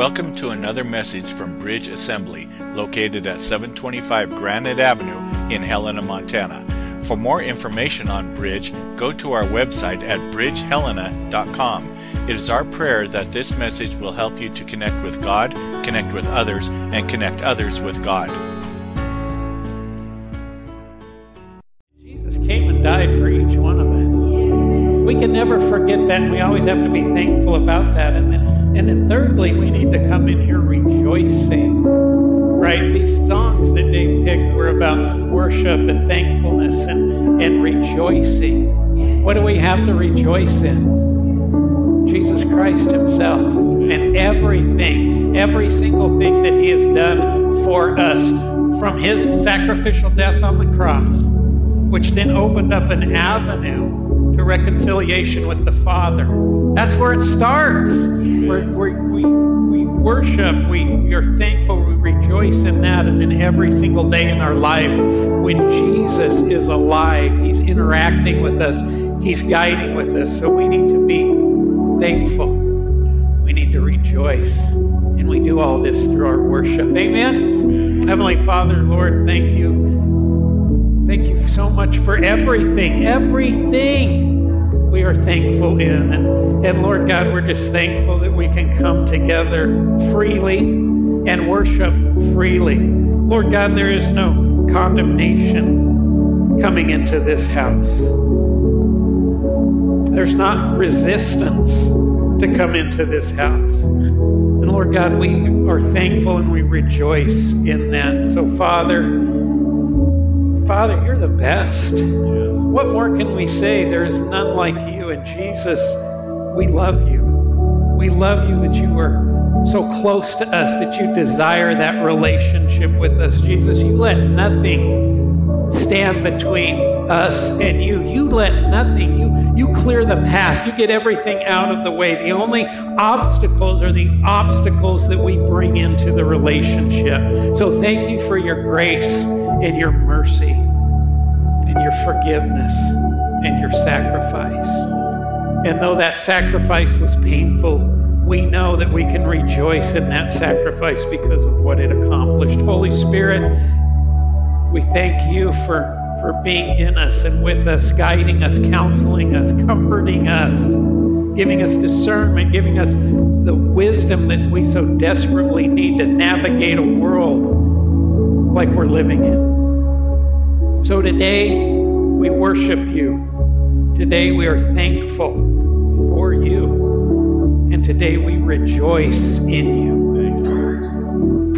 Welcome to another message from Bridge Assembly, located at 725 Granite Avenue in Helena, Montana. For more information on Bridge, go to our website at bridgehelena.com. It is our prayer that this message will help you to connect with God, connect with others, and connect others with God. Jesus came and died for each one of us. We can never forget that, and we always have to be thankful about that. And then, and then thirdly, we need to come in here rejoicing. Right? These songs that Dave picked were about worship and thankfulness and, and rejoicing. What do we have to rejoice in? Jesus Christ Himself and everything, every single thing that He has done for us, from His sacrificial death on the cross, which then opened up an avenue to reconciliation with the Father. That's where it starts. We're, we we worship, we, we are thankful, we rejoice in that, and then every single day in our lives, when Jesus is alive, He's interacting with us, He's guiding with us. So we need to be thankful. We need to rejoice. And we do all this through our worship. Amen. Heavenly Father, Lord, thank you. Thank you so much for everything, everything we are thankful in. And, and Lord God, we're just thankful that we can come together freely and worship freely. Lord God, there is no condemnation coming into this house. There's not resistance to come into this house. And Lord God, we are thankful and we rejoice in that. So, Father, Father, you're the best. What more can we say? There is none like you. And Jesus, we love you. We love you that you are so close to us, that you desire that relationship with us. Jesus, you let nothing stand between us and you. You let nothing, you, you clear the path. You get everything out of the way. The only obstacles are the obstacles that we bring into the relationship. So thank you for your grace and your mercy and your forgiveness and your sacrifice. And though that sacrifice was painful, we know that we can rejoice in that sacrifice because of what it accomplished. Holy Spirit, we thank you for, for being in us and with us, guiding us, counseling us, comforting us, giving us discernment, giving us the wisdom that we so desperately need to navigate a world like we're living in. So today, we worship you. Today, we are thankful for you. And today, we rejoice in you.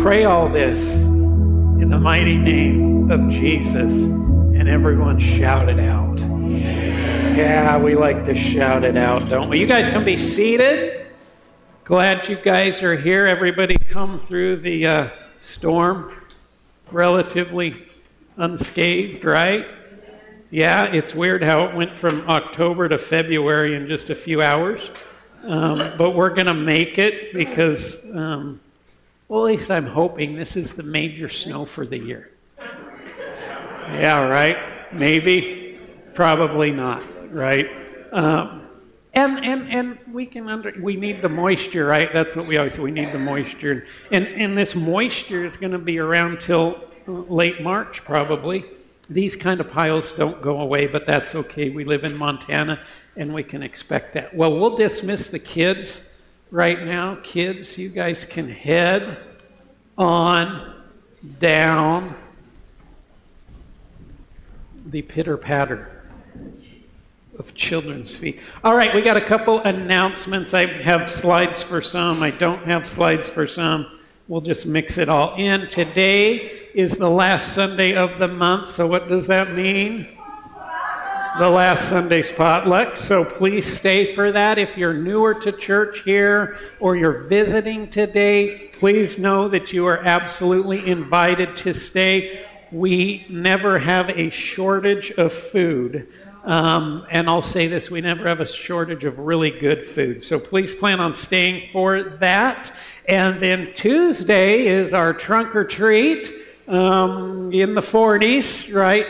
Pray all this in the mighty name of Jesus. And everyone shout it out. Yeah, we like to shout it out, don't we? You guys can be seated. Glad you guys are here. Everybody come through the uh, storm relatively unscathed, right? Yeah, it's weird how it went from October to February in just a few hours. Um, but we're going to make it because, um, well, at least I'm hoping this is the major snow for the year. Yeah, right? Maybe, probably not, right? Um, and, and, and we can under, we need the moisture, right? That's what we always say. We need the moisture. And, and this moisture is going to be around till late March, probably. These kind of piles don't go away, but that's okay. We live in Montana and we can expect that. Well, we'll dismiss the kids right now. Kids, you guys can head on down the pitter patter of children's feet. All right, we got a couple announcements. I have slides for some, I don't have slides for some. We'll just mix it all in. Today is the last Sunday of the month, so what does that mean? The last Sunday's potluck, so please stay for that. If you're newer to church here or you're visiting today, please know that you are absolutely invited to stay. We never have a shortage of food. Um, and I'll say this we never have a shortage of really good food. So please plan on staying for that. And then Tuesday is our trunk or treat um, in the 40s, right?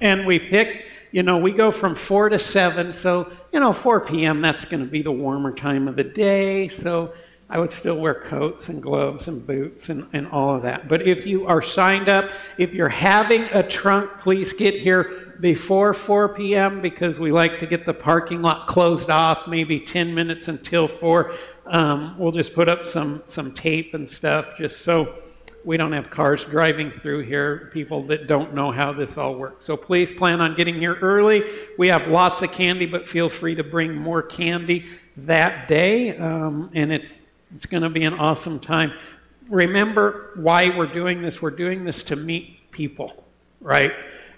And we pick, you know, we go from 4 to 7. So, you know, 4 p.m., that's going to be the warmer time of the day. So, I would still wear coats and gloves and boots and, and all of that. But if you are signed up, if you're having a trunk, please get here before 4 p.m. because we like to get the parking lot closed off maybe 10 minutes until 4. Um, we'll just put up some, some tape and stuff just so we don't have cars driving through here, people that don't know how this all works. So please plan on getting here early. We have lots of candy, but feel free to bring more candy that day. Um, and it's it's going to be an awesome time. Remember why we're doing this. We're doing this to meet people, right?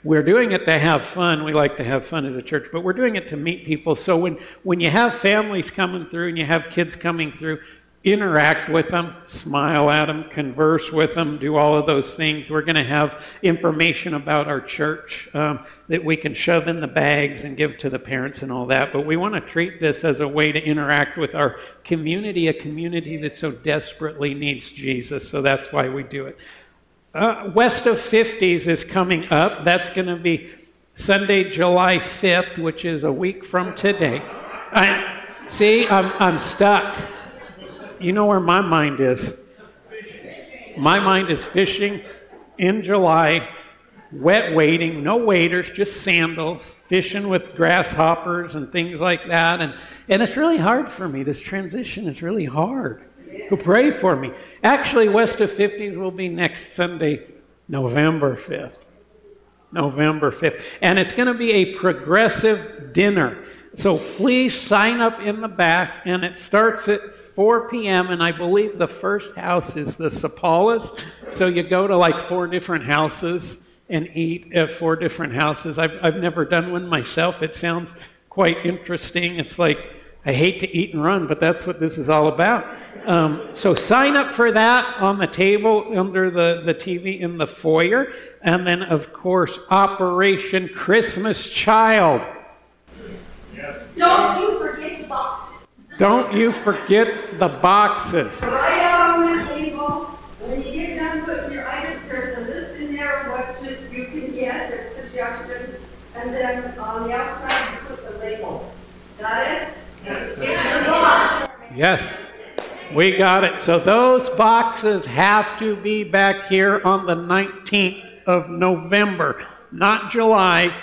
We're doing it to have fun. We like to have fun as a church, but we're doing it to meet people. So when, when you have families coming through and you have kids coming through, interact with them, smile at them, converse with them, do all of those things. We're going to have information about our church um, that we can shove in the bags and give to the parents and all that. But we want to treat this as a way to interact with our community, a community that so desperately needs Jesus. So that's why we do it. Uh, West of 50s is coming up. That's going to be Sunday, July 5th, which is a week from today. I, see, I'm, I'm stuck. You know where my mind is? My mind is fishing in July, wet wading, no waders, just sandals, fishing with grasshoppers and things like that. And, and it's really hard for me. This transition is really hard. Who pray for me. Actually, West of 50s will be next Sunday, November 5th. November 5th. And it's going to be a progressive dinner. So please sign up in the back, and it starts at 4 p.m., and I believe the first house is the Sapalas. So you go to like four different houses and eat at four different houses. I've, I've never done one myself. It sounds quite interesting. It's like, I hate to eat and run, but that's what this is all about. Um, so sign up for that on the table under the, the TV in the foyer. And then, of course, Operation Christmas Child. Yes. Don't you forget the box. Don't you forget the boxes. Right out on the table, when you get done putting your items, there's a list in there of what you can get, there's suggestions, and then on the outside, you put the label. Got it? Yes. Yes. We got it. So those boxes have to be back here on the 19th of November, not July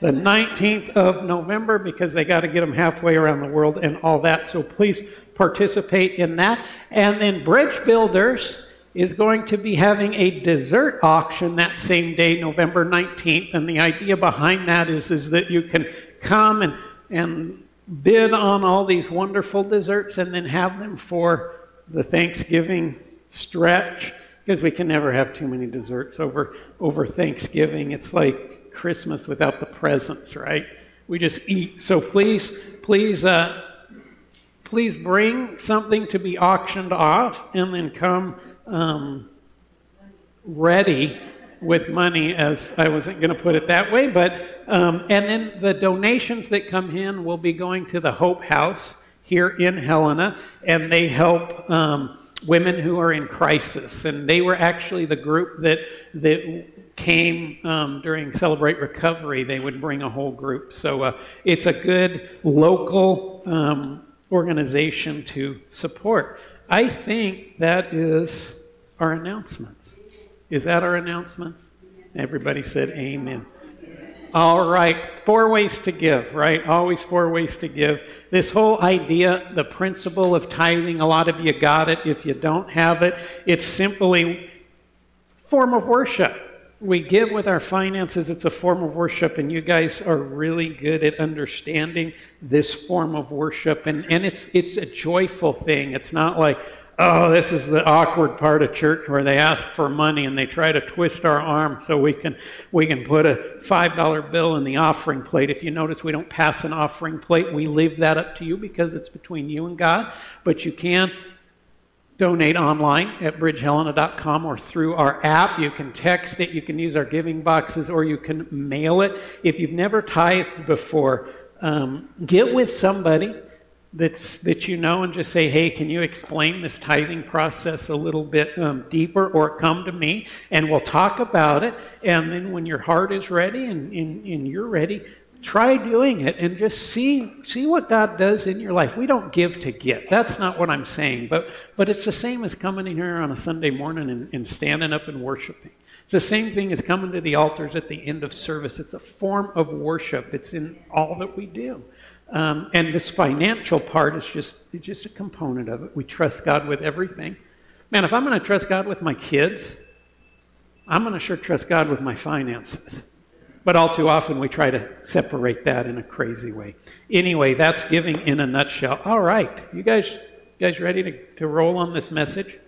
the 19th of November because they got to get them halfway around the world and all that. So please participate in that. And then Bridge Builders is going to be having a dessert auction that same day, November 19th. And the idea behind that is, is that you can come and, and bid on all these wonderful desserts and then have them for the Thanksgiving stretch because we can never have too many desserts over, over Thanksgiving. It's like Christmas without the presents, right? We just eat. So please, please, uh, please bring something to be auctioned off, and then come um, ready with money. As I wasn't going to put it that way, but um, and then the donations that come in will be going to the Hope House here in Helena, and they help. Um, women who are in crisis, and they were actually the group that that came um, during Celebrate Recovery, they would bring a whole group. So uh, it's a good local um, organization to support. I think that is our announcements. Is that our announcements? Everybody said amen. All right, four ways to give, right? Always four ways to give. This whole idea, the principle of tithing, a lot of you got it. If you don't have it, it's simply form of worship we give with our finances, it's a form of worship, and you guys are really good at understanding this form of worship. And, and it's, it's a joyful thing. It's not like, oh, this is the awkward part of church where they ask for money and they try to twist our arm so we can, we can put a $5 bill in the offering plate. If you notice, we don't pass an offering plate. We leave that up to you because it's between you and God. But you can donate online at bridgehelena.com or through our app. You can text it, you can use our giving boxes, or you can mail it. If you've never tithed before, um, get with somebody that's, that you know and just say, hey, can you explain this tithing process a little bit um, deeper? Or come to me and we'll talk about it. And then when your heart is ready and, and, and you're ready, try doing it and just see see what God does in your life. We don't give to get. That's not what I'm saying. But but it's the same as coming in here on a Sunday morning and, and standing up and worshiping. It's the same thing as coming to the altars at the end of service. It's a form of worship. It's in all that we do. Um, and this financial part is just it's just a component of it. We trust God with everything. Man, if I'm going to trust God with my kids, I'm going to sure trust God with my finances. But all too often we try to separate that in a crazy way. Anyway, that's giving in a nutshell. All right, you guys, you guys ready to, to roll on this message?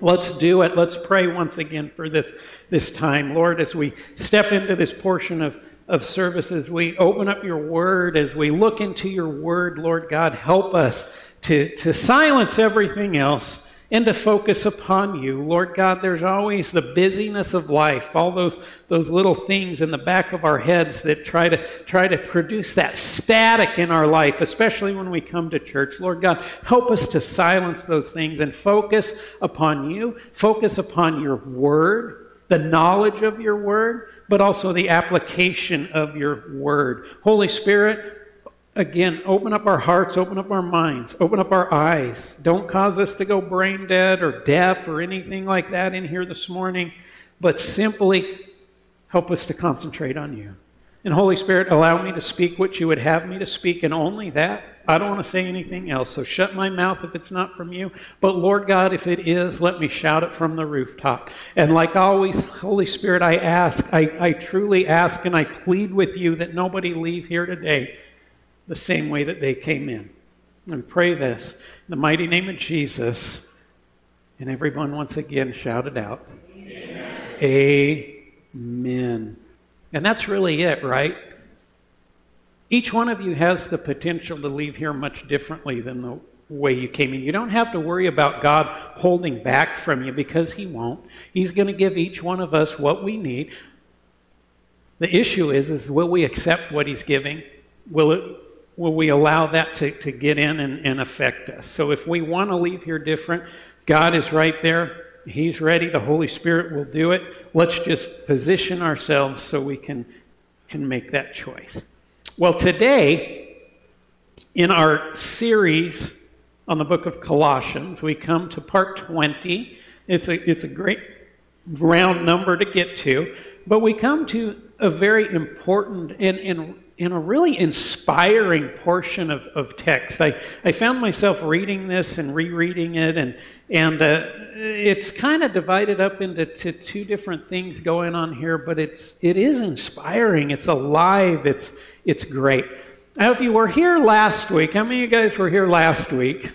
Let's do it. Let's pray once again for this, this time. Lord, as we step into this portion of, of service, as we open up your word, as we look into your word, Lord God, help us to, to silence everything else and to focus upon you. Lord God, there's always the busyness of life, all those, those little things in the back of our heads that try to, try to produce that static in our life, especially when we come to church. Lord God, help us to silence those things and focus upon you, focus upon your word, the knowledge of your word, but also the application of your word. Holy Spirit, Again, open up our hearts, open up our minds, open up our eyes. Don't cause us to go brain dead or deaf or anything like that in here this morning, but simply help us to concentrate on you. And Holy Spirit, allow me to speak what you would have me to speak, and only that. I don't want to say anything else, so shut my mouth if it's not from you. But Lord God, if it is, let me shout it from the rooftop. And like always, Holy Spirit, I ask, I, I truly ask, and I plead with you that nobody leave here today the same way that they came in. And pray this in the mighty name of Jesus. And everyone once again shouted out, Amen. Amen. And that's really it, right? Each one of you has the potential to leave here much differently than the way you came in. You don't have to worry about God holding back from you because He won't. He's going to give each one of us what we need. The issue is, is will we accept what He's giving? Will it will we allow that to, to get in and, and affect us? So if we want to leave here different, God is right there. He's ready. The Holy Spirit will do it. Let's just position ourselves so we can, can make that choice. Well, today, in our series on the book of Colossians, we come to part 20. It's a, it's a great round number to get to, but we come to a very important and, and in a really inspiring portion of, of text. I, I found myself reading this and rereading it, and, and uh, it's kind of divided up into two different things going on here, but it's, it is inspiring. It's alive. It's, it's great. Now, if you were here last week, how many of you guys were here last week?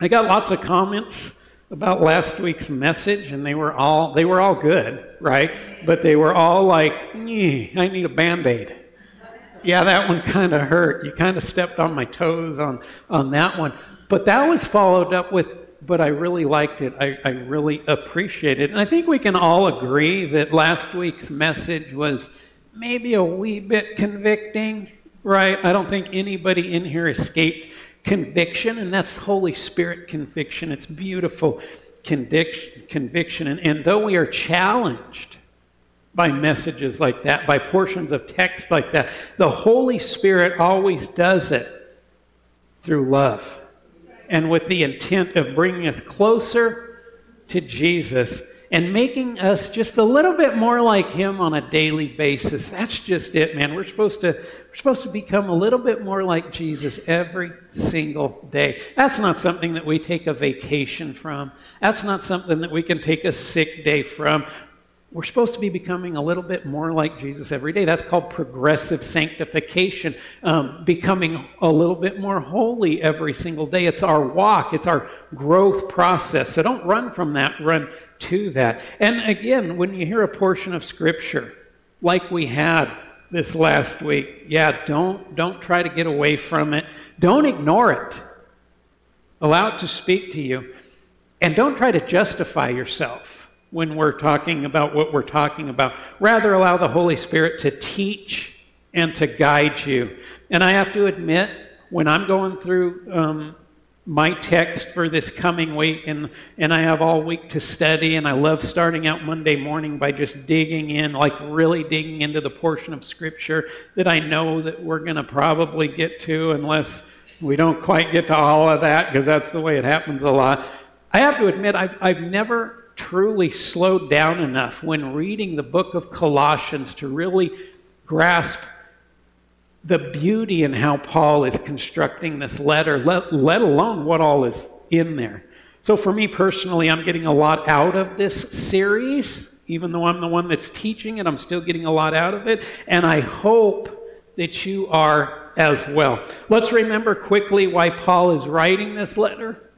I got lots of comments about last week's message, and they were all they were all good, right? But they were all like, I need a band aid yeah, that one kind of hurt. You kind of stepped on my toes on, on that one. But that was followed up with, but I really liked it. I, I really appreciate it. And I think we can all agree that last week's message was maybe a wee bit convicting, right? I don't think anybody in here escaped conviction, and that's Holy Spirit conviction. It's beautiful conviction. conviction. And, and though we are challenged, by messages like that, by portions of text like that. The Holy Spirit always does it through love and with the intent of bringing us closer to Jesus and making us just a little bit more like him on a daily basis. That's just it, man. We're supposed to we're supposed to become a little bit more like Jesus every single day. That's not something that we take a vacation from. That's not something that we can take a sick day from we're supposed to be becoming a little bit more like Jesus every day. That's called progressive sanctification, um, becoming a little bit more holy every single day. It's our walk, it's our growth process. So don't run from that, run to that. And again, when you hear a portion of Scripture, like we had this last week, yeah, don't, don't try to get away from it. Don't ignore it. Allow it to speak to you. And don't try to justify yourself when we're talking about what we're talking about. Rather, allow the Holy Spirit to teach and to guide you. And I have to admit, when I'm going through um, my text for this coming week, and, and I have all week to study, and I love starting out Monday morning by just digging in, like really digging into the portion of Scripture that I know that we're going to probably get to, unless we don't quite get to all of that, because that's the way it happens a lot. I have to admit, I've, I've never truly slowed down enough when reading the book of Colossians to really grasp the beauty in how Paul is constructing this letter, let, let alone what all is in there. So, for me personally, I'm getting a lot out of this series. Even though I'm the one that's teaching it, I'm still getting a lot out of it. And I hope that you are as well. Let's remember quickly why Paul is writing this letter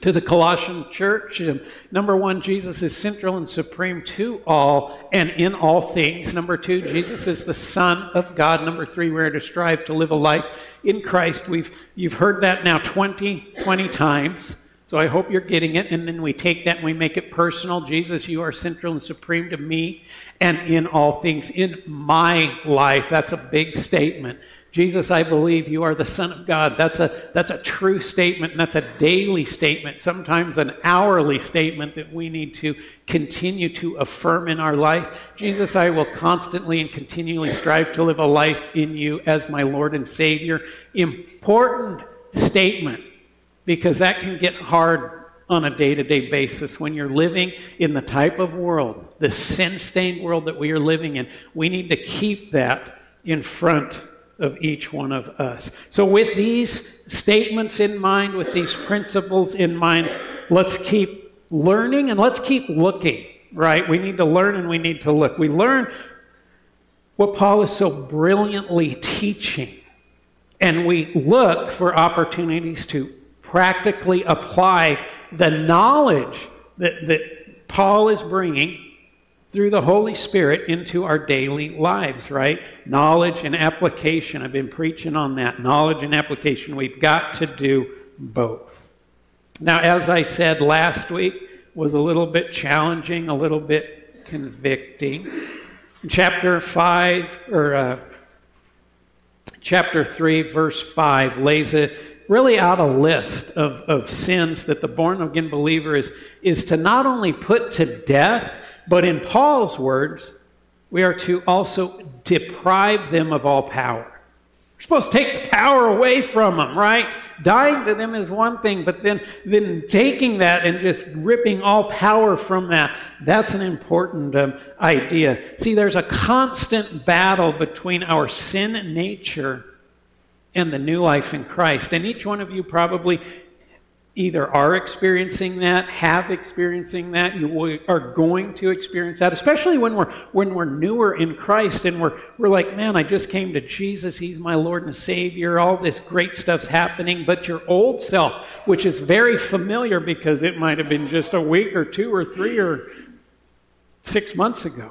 to the Colossian church. Number one, Jesus is central and supreme to all and in all things. Number two, Jesus is the Son of God. Number three, we're to strive to live a life in Christ. We've, you've heard that now 20, 20 times. So I hope you're getting it. And then we take that and we make it personal. Jesus, you are central and supreme to me and in all things in my life. That's a big statement. Jesus, I believe you are the Son of God. That's a, that's a true statement, and that's a daily statement, sometimes an hourly statement that we need to continue to affirm in our life. Jesus, I will constantly and continually strive to live a life in you as my Lord and Savior. Important statement because that can get hard on a day to day basis when you're living in the type of world, the sin stained world that we are living in. We need to keep that in front of each one of us. So, with these statements in mind, with these principles in mind, let's keep learning and let's keep looking, right? We need to learn and we need to look. We learn what Paul is so brilliantly teaching, and we look for opportunities to practically apply the knowledge that, that Paul is bringing through the Holy Spirit into our daily lives, right? Knowledge and application. I've been preaching on that. Knowledge and application. We've got to do both. Now, as I said last week, was a little bit challenging, a little bit convicting. Chapter 5, or uh, chapter 3, verse 5, lays a, really out a list of, of sins that the born again believer is, is to not only put to death, but in Paul's words, we are to also deprive them of all power. We're supposed to take the power away from them, right? Dying to them is one thing, but then, then taking that and just ripping all power from that, that's an important um, idea. See, there's a constant battle between our sin nature and the new life in Christ. And each one of you probably either are experiencing that, have experiencing that, you are going to experience that, especially when we're when we're newer in Christ and we're we're like, man, I just came to Jesus, He's my Lord and Savior, all this great stuff's happening, but your old self, which is very familiar because it might have been just a week or two or three or six months ago.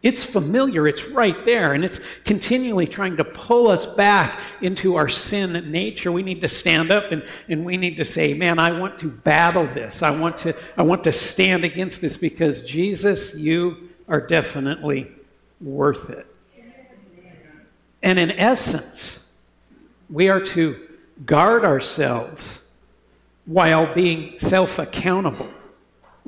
It's familiar, it's right there, and it's continually trying to pull us back into our sin nature. We need to stand up and, and we need to say, Man, I want to battle this. I want to, I want to stand against this because Jesus, you are definitely worth it. And in essence, we are to guard ourselves while being self accountable.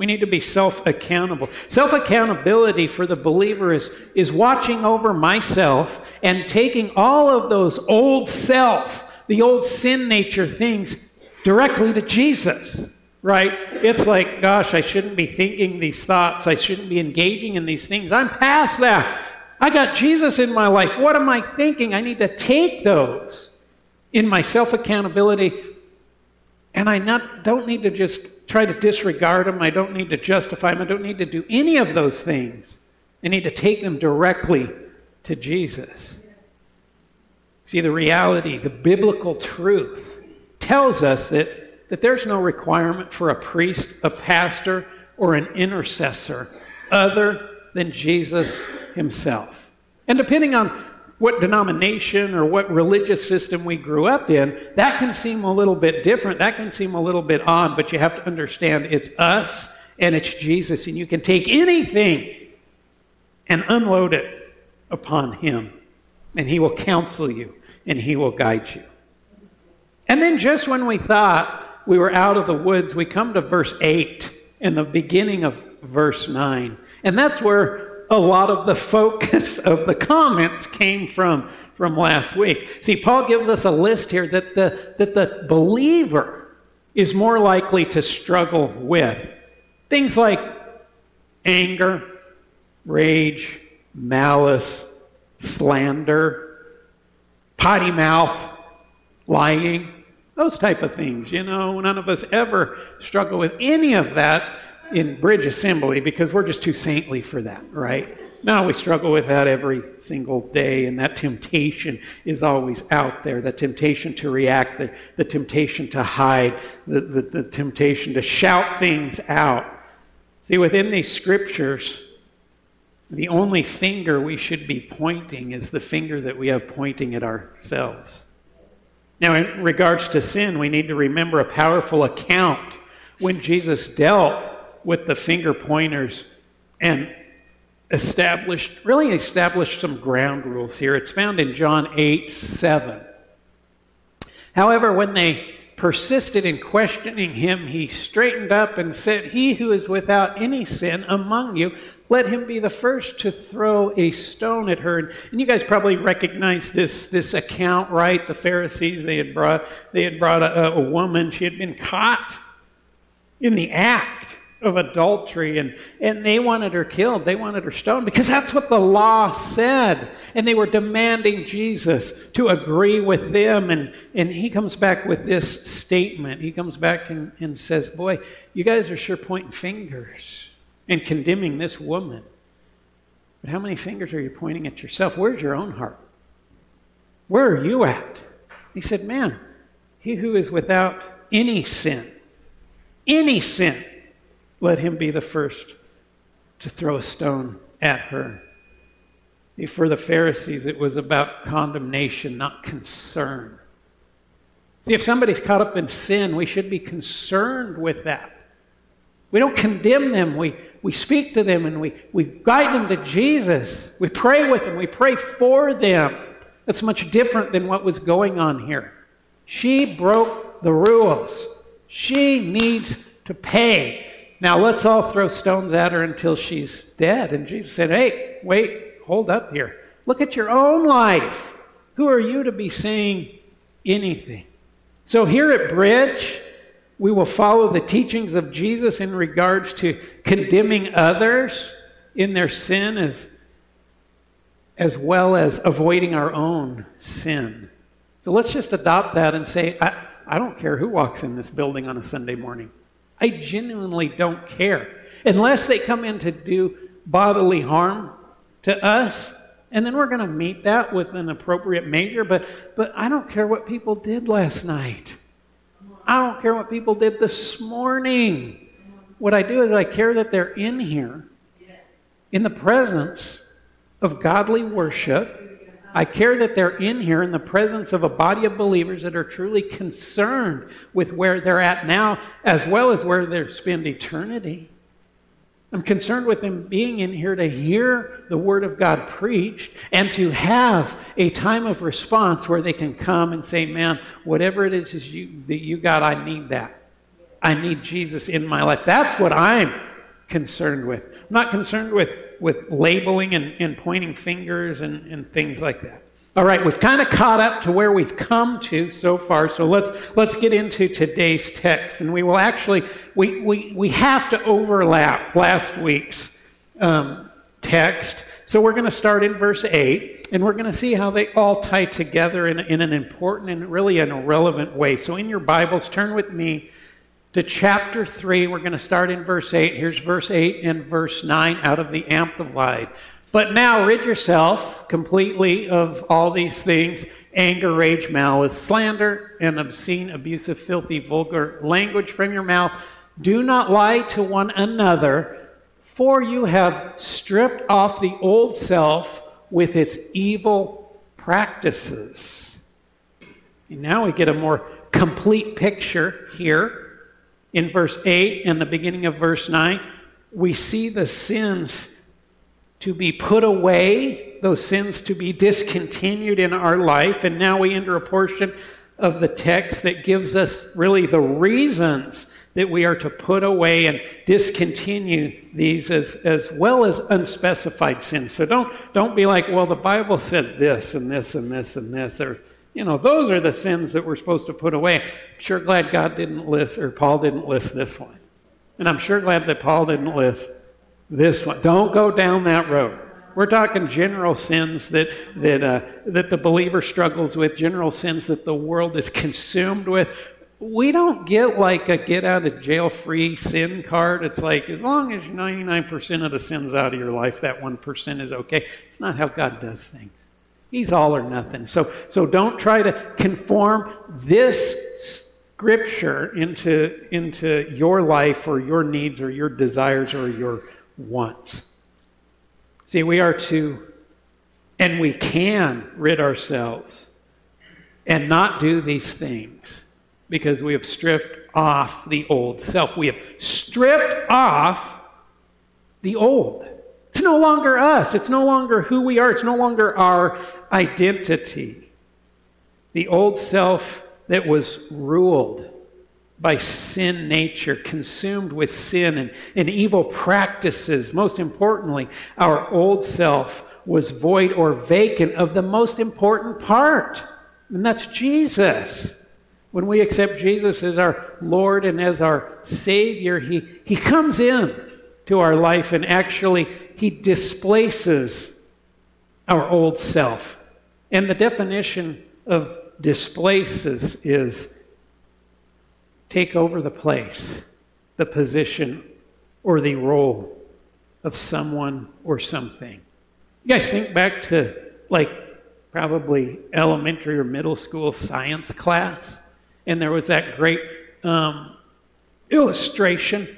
We need to be self accountable. Self accountability for the believer is, is watching over myself and taking all of those old self, the old sin nature things, directly to Jesus. Right? It's like, gosh, I shouldn't be thinking these thoughts. I shouldn't be engaging in these things. I'm past that. I got Jesus in my life. What am I thinking? I need to take those in my self accountability. And I not, don't need to just try to disregard them. I don't need to justify them. I don't need to do any of those things. I need to take them directly to Jesus. See, the reality, the biblical truth tells us that, that there's no requirement for a priest, a pastor, or an intercessor other than Jesus himself. And depending on what denomination or what religious system we grew up in, that can seem a little bit different. That can seem a little bit odd, but you have to understand it's us and it's Jesus, and you can take anything and unload it upon Him, and He will counsel you and He will guide you. And then just when we thought we were out of the woods, we come to verse 8 and the beginning of verse 9. And that's where a lot of the focus of the comments came from from last week. See, Paul gives us a list here that the, that the believer is more likely to struggle with. Things like anger, rage, malice, slander, potty mouth, lying, those type of things. You know, none of us ever struggle with any of that in Bridge Assembly because we're just too saintly for that, right? No, we struggle with that every single day, and that temptation is always out there. The temptation to react, the, the temptation to hide, the, the, the temptation to shout things out. See, within these scriptures, the only finger we should be pointing is the finger that we have pointing at ourselves. Now, in regards to sin, we need to remember a powerful account when Jesus dealt with the finger pointers and established, really established some ground rules here. It's found in John 8 7. However, when they persisted in questioning him, he straightened up and said, He who is without any sin among you, let him be the first to throw a stone at her. And you guys probably recognize this, this account, right? The Pharisees, they had brought, they had brought a, a woman, she had been caught in the act of adultery and, and they wanted her killed. They wanted her stoned because that's what the law said. And they were demanding Jesus to agree with them. And, and he comes back with this statement. He comes back and, and says, Boy, you guys are sure pointing fingers and condemning this woman. But how many fingers are you pointing at yourself? Where's your own heart? Where are you at? He said, Man, he who is without any sin, any sin, let him be the first to throw a stone at her. For the Pharisees, it was about condemnation, not concern. See, if somebody's caught up in sin, we should be concerned with that. We don't condemn them. We, we speak to them and we, we guide them to Jesus. We pray with them. We pray for them. That's much different than what was going on here. She broke the rules. She needs to pay. Now let's all throw stones at her until she's dead. And Jesus said, Hey, wait, hold up here. Look at your own life. Who are you to be saying anything? So here at Bridge, we will follow the teachings of Jesus in regards to condemning others in their sin as, as well as avoiding our own sin. So let's just adopt that and say, I, I don't care who walks in this building on a Sunday morning. I genuinely don't care. Unless they come in to do bodily harm to us, and then we're going to meet that with an appropriate measure. But, but I don't care what people did last night. I don't care what people did this morning. What I do is I care that they're in here in the presence of godly worship I care that they're in here in the presence of a body of believers that are truly concerned with where they're at now as well as where they'll spend eternity. I'm concerned with them being in here to hear the Word of God preached and to have a time of response where they can come and say, Man, whatever it is, you, that you got, I need that. I need Jesus in my life. That's what I'm concerned with. I'm not concerned with with labeling and, and pointing fingers and, and things like that. All right, we've kind of caught up to where we've come to so far, so let's let's get into today's text, and we will actually we we, we have to overlap last week's um, text, so we're going to start in verse eight, and we're going to see how they all tie together in, in an important and really an irrelevant way. So, in your Bibles, turn with me to chapter 3. We're going to start in verse 8. Here's verse 8 and verse 9 out of the Amplified. But now rid yourself completely of all these things anger, rage, malice, slander, and obscene, abusive, filthy, vulgar language from your mouth. Do not lie to one another, for you have stripped off the old self with its evil practices. And now we get a more complete picture here in verse 8 and the beginning of verse 9, we see the sins to be put away, those sins to be discontinued in our life. And now we enter a portion of the text that gives us really the reasons that we are to put away and discontinue these as, as well as unspecified sins. So don't, don't be like, well, the Bible said this and this and this and this. There's, you know, those are the sins that we're supposed to put away. I'm sure glad God didn't list, or Paul didn't list this one. And I'm sure glad that Paul didn't list this one. Don't go down that road. We're talking general sins that, that, uh, that the believer struggles with, general sins that the world is consumed with. We don't get like a get out of jail free sin card. It's like, as long as 99% of the sins out of your life, that 1% is okay. It's not how God does things. He's all or nothing. So, so don't try to conform this scripture into, into your life or your needs or your desires or your wants. See, we are to, and we can rid ourselves and not do these things because we have stripped off the old self. We have stripped off the old. It's no longer us. It's no longer who we are. It's no longer our identity. The old self that was ruled by sin nature, consumed with sin and, and evil practices. Most importantly, our old self was void or vacant of the most important part, and that's Jesus. When we accept Jesus as our Lord and as our Savior, He, he comes in to our life and actually He displaces our old self. And the definition of displaces is take over the place, the position, or the role of someone or something. You guys think back to like probably elementary or middle school science class, and there was that great um, illustration.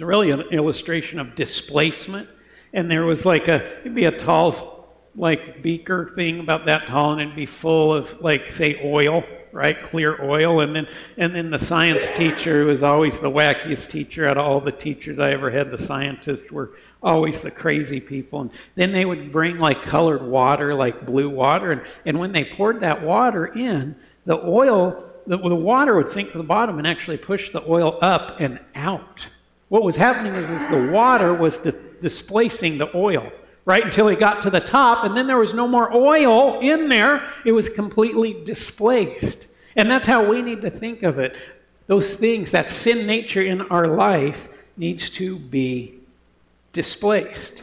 It's really an illustration of displacement, and there was like a it'd be a tall like beaker thing about that tall, and it'd be full of like say oil right? Clear oil. And then, and then the science teacher was always the wackiest teacher out of all the teachers I ever had. The scientists were always the crazy people. And then they would bring like colored water, like blue water. And, and when they poured that water in, the oil, the, the water would sink to the bottom and actually push the oil up and out. What was happening is, is the water was di- displacing the oil right until he got to the top, and then there was no more oil in there. It was completely displaced. And that's how we need to think of it. Those things, that sin nature in our life, needs to be displaced.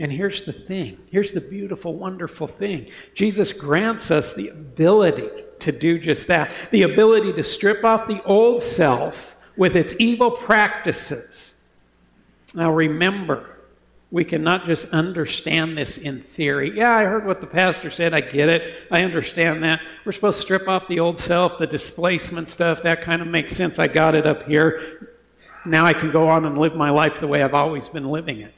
And here's the thing here's the beautiful, wonderful thing Jesus grants us the ability to do just that the ability to strip off the old self with its evil practices. Now remember, we can not just understand this in theory. Yeah, I heard what the pastor said. I get it. I understand that. We're supposed to strip off the old self, the displacement stuff. That kind of makes sense. I got it up here. Now I can go on and live my life the way I've always been living it.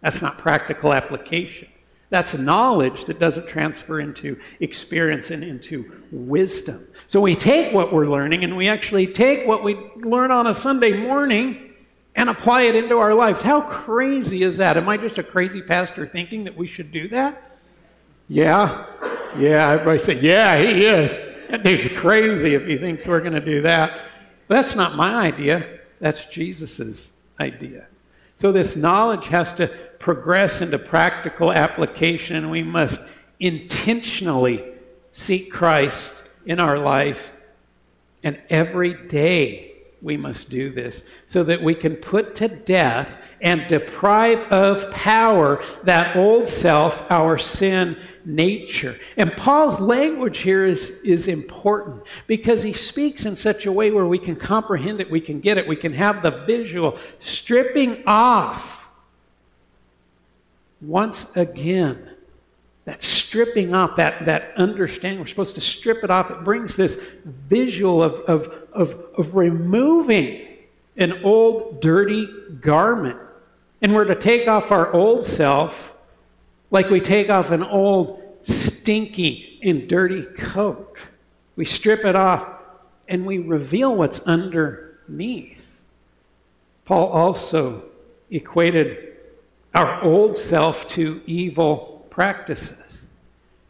That's not practical application. That's knowledge that doesn't transfer into experience and into wisdom. So we take what we're learning and we actually take what we learn on a Sunday morning and apply it into our lives. How crazy is that? Am I just a crazy pastor thinking that we should do that? Yeah. Yeah. Everybody say, yeah, he is. That dude's crazy if he thinks we're going to do that. That's not my idea. That's Jesus's idea. So this knowledge has to progress into practical application, and we must intentionally seek Christ in our life. And every day we must do this so that we can put to death and deprive of power that old self, our sin nature. And Paul's language here is, is important because he speaks in such a way where we can comprehend it, we can get it, we can have the visual stripping off once again that stripping off, that, that understanding, we're supposed to strip it off. It brings this visual of, of, of, of removing an old, dirty garment. And we're to take off our old self like we take off an old, stinky, and dirty coat. We strip it off and we reveal what's underneath. Paul also equated our old self to evil practices.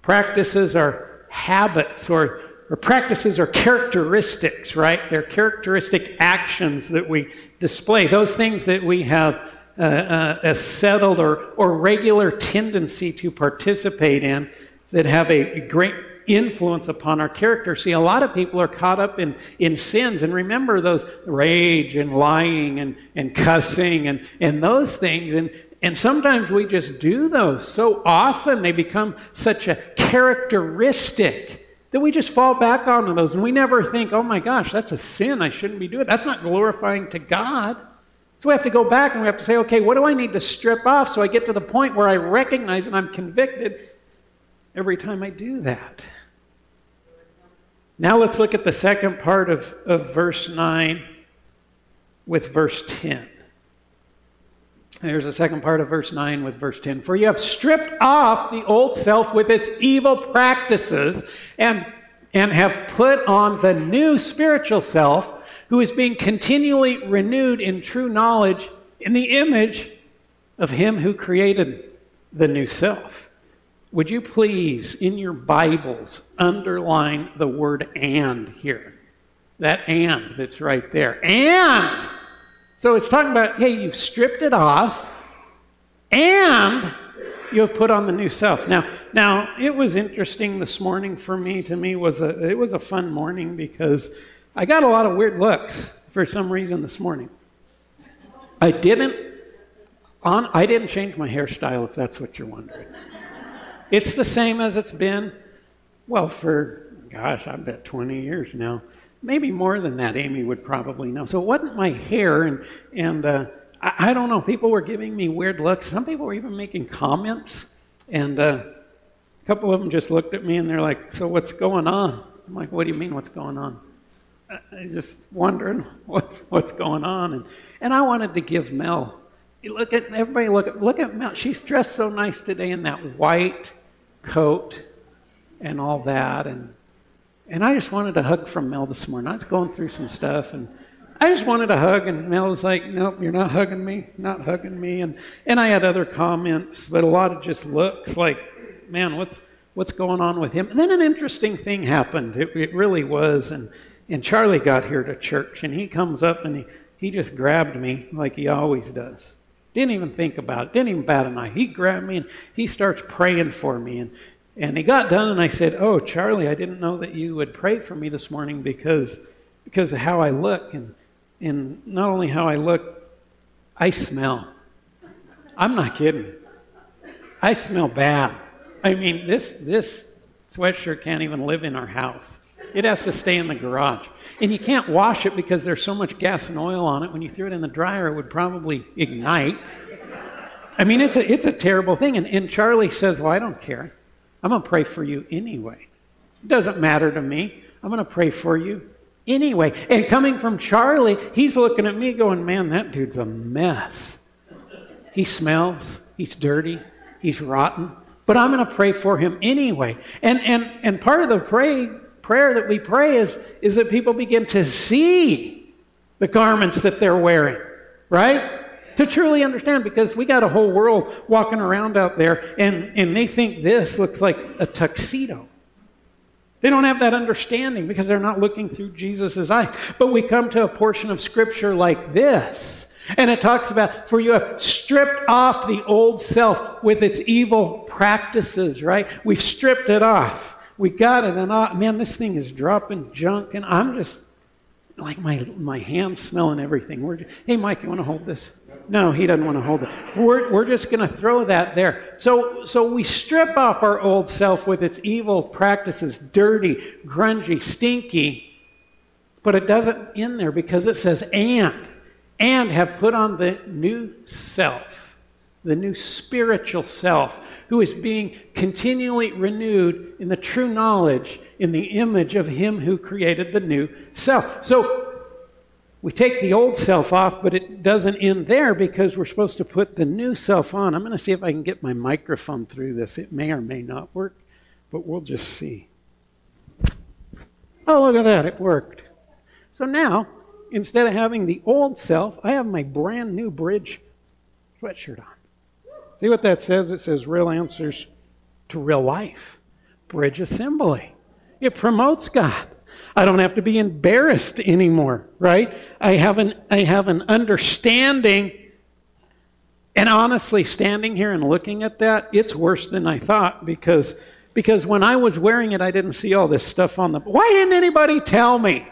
Practices are habits or, or practices are characteristics, right? They're characteristic actions that we display, those things that we have uh, uh, a settled or, or regular tendency to participate in that have a great influence upon our character. See, a lot of people are caught up in, in sins. And remember those rage and lying and, and cussing and, and those things. And, and sometimes we just do those so often, they become such a characteristic that we just fall back onto those. And we never think, oh my gosh, that's a sin. I shouldn't be doing That's not glorifying to God. So we have to go back and we have to say, okay, what do I need to strip off so I get to the point where I recognize and I'm convicted every time I do that? Now let's look at the second part of, of verse 9 with verse 10. There's a second part of verse 9 with verse 10. For you have stripped off the old self with its evil practices and, and have put on the new spiritual self who is being continually renewed in true knowledge in the image of him who created the new self. Would you please, in your Bibles, underline the word and here? That and that's right there. And! So it's talking about, hey, you've stripped it off and you have put on the new self. Now, now it was interesting this morning for me. To me, was a it was a fun morning because I got a lot of weird looks for some reason this morning. I didn't on I didn't change my hairstyle if that's what you're wondering. It's the same as it's been, well, for, gosh, I bet 20 years now. Maybe more than that, Amy would probably know. So it wasn't my hair, and, and uh, I, I, don't know, people were giving me weird looks. Some people were even making comments, and uh, a couple of them just looked at me and they're like, So what's going on? I'm like, What do you mean, what's going on? I just wondering what's what's going on, and and I wanted to give Mel. Look at everybody. Look at look at Mel. She's dressed so nice today in that white coat and all that. And, and I just wanted a hug from Mel this morning. I was going through some stuff and I just wanted a hug. And Mel was like, Nope, you're not hugging me, not hugging me. And, and I had other comments, but a lot of just looks like, Man, what's, what's going on with him? And then an interesting thing happened. It, it really was. And, and Charlie got here to church and he comes up and he, he just grabbed me like he always does. Didn't even think about it. Didn't even bat an eye. He grabbed me and he starts praying for me. And, and he got done and I said, Oh, Charlie, I didn't know that you would pray for me this morning because, because of how I look. And, and not only how I look, I smell. I'm not kidding. I smell bad. I mean, this, this sweatshirt can't even live in our house. It has to stay in the garage. And you can't wash it because there's so much gas and oil on it. When you threw it in the dryer, it would probably ignite. I mean, it's a, it's a terrible thing. And, and Charlie says, Well, I don't care. I'm going to pray for you anyway. It doesn't matter to me. I'm going to pray for you anyway. And coming from Charlie, he's looking at me going, Man, that dude's a mess. He smells, he's dirty, he's rotten. But I'm going to pray for him anyway. And, and, and part of the pray, prayer that we pray is, is that people begin to see the garments that they're wearing, right? To truly understand, because we got a whole world walking around out there and, and they think this looks like a tuxedo. They don't have that understanding because they're not looking through Jesus' eyes. But we come to a portion of Scripture like this, and it talks about, for you have stripped off the old self with its evil practices, right? We've stripped it off we got it, and I, man, this thing is dropping junk, and I'm just like my my hands smelling everything. Just, hey, Mike, you want to hold this? No, he doesn't want to hold it. We're, we're just going to throw that there. So, so we strip off our old self with its evil practices, dirty, grungy, stinky, but it doesn't end there because it says, and, and have put on the new self, the new spiritual self, who is being continually renewed in the true knowledge, in the image of Him who created the new self. So we take the old self off, but it doesn't end there because we're supposed to put the new self on. I'm going to see if I can get my microphone through this. It may or may not work, but we'll just see. Oh, look at that, it worked. So now, instead of having the old self, I have my brand new bridge sweatshirt on. See what that says? It says real answers to real life. Bridge assembly. It promotes God. I don't have to be embarrassed anymore, right? I have an, I have an understanding. And honestly, standing here and looking at that, it's worse than I thought because, because when I was wearing it, I didn't see all this stuff on the. Why didn't anybody tell me?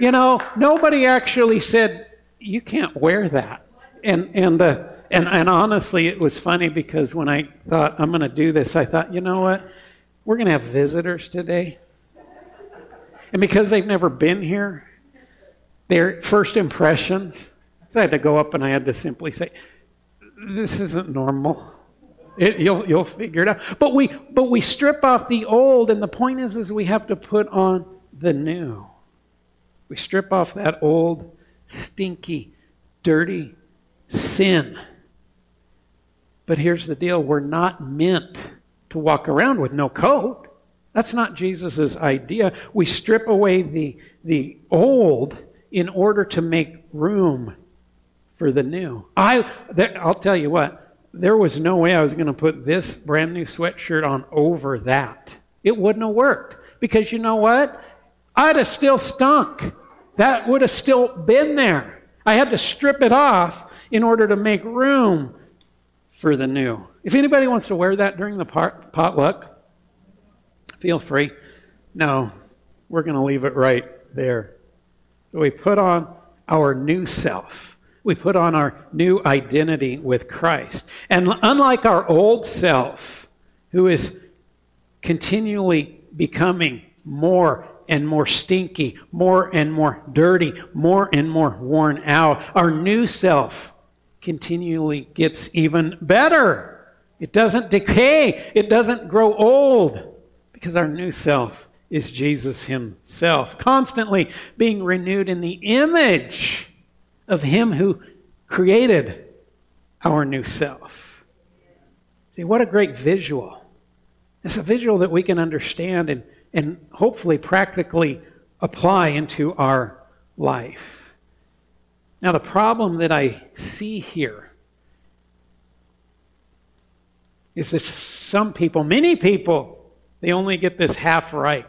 You know, nobody actually said, you can't wear that. And, and, uh, and, and honestly, it was funny because when I thought, I'm going to do this, I thought, you know what? We're going to have visitors today. And because they've never been here, their first impressions, so I had to go up and I had to simply say, this isn't normal. It, you'll, you'll figure it out. But we, but we strip off the old, and the point is, is we have to put on the new. We strip off that old, stinky, dirty sin. But here's the deal we're not meant to walk around with no coat. That's not Jesus' idea. We strip away the, the old in order to make room for the new. I, there, I'll tell you what, there was no way I was going to put this brand new sweatshirt on over that. It wouldn't have worked. Because you know what? I'd have still stunk. That would have still been there. I had to strip it off in order to make room for the new. If anybody wants to wear that during the potluck, feel free. No, we're going to leave it right there. We put on our new self. We put on our new identity with Christ. And unlike our old self, who is continually becoming more and more stinky, more and more dirty, more and more worn out, our new self continually gets even better. It doesn't decay, it doesn't grow old because our new self is Jesus Himself, constantly being renewed in the image of Him who created our new self. See, what a great visual. It's a visual that we can understand and, and hopefully practically apply into our life. Now, the problem that I see here is that some people, many people, they only get this half right.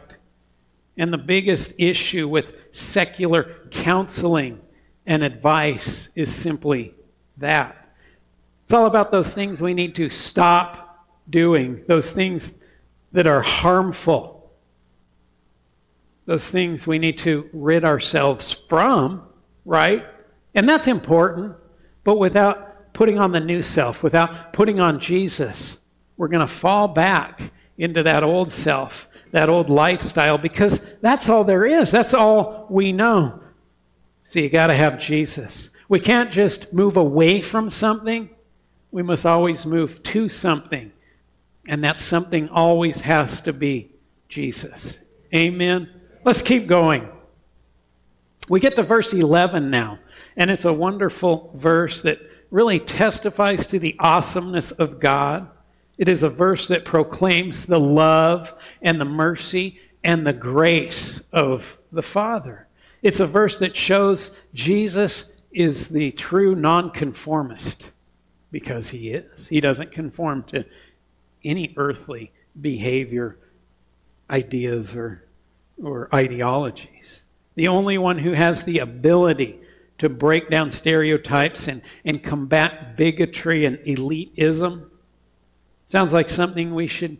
And the biggest issue with secular counseling and advice is simply that. It's all about those things we need to stop doing, those things that are harmful, those things we need to rid ourselves from, right? And that's important, but without putting on the new self, without putting on Jesus, we're going to fall back into that old self, that old lifestyle, because that's all there is. That's all we know. See, you got to have Jesus. We can't just move away from something, we must always move to something. And that something always has to be Jesus. Amen. Let's keep going. We get to verse 11 now. And it's a wonderful verse that really testifies to the awesomeness of God. It is a verse that proclaims the love and the mercy and the grace of the Father. It's a verse that shows Jesus is the true nonconformist because he is. He doesn't conform to any earthly behavior, ideas, or, or ideologies. The only one who has the ability to break down stereotypes and, and combat bigotry and elitism. Sounds like something we should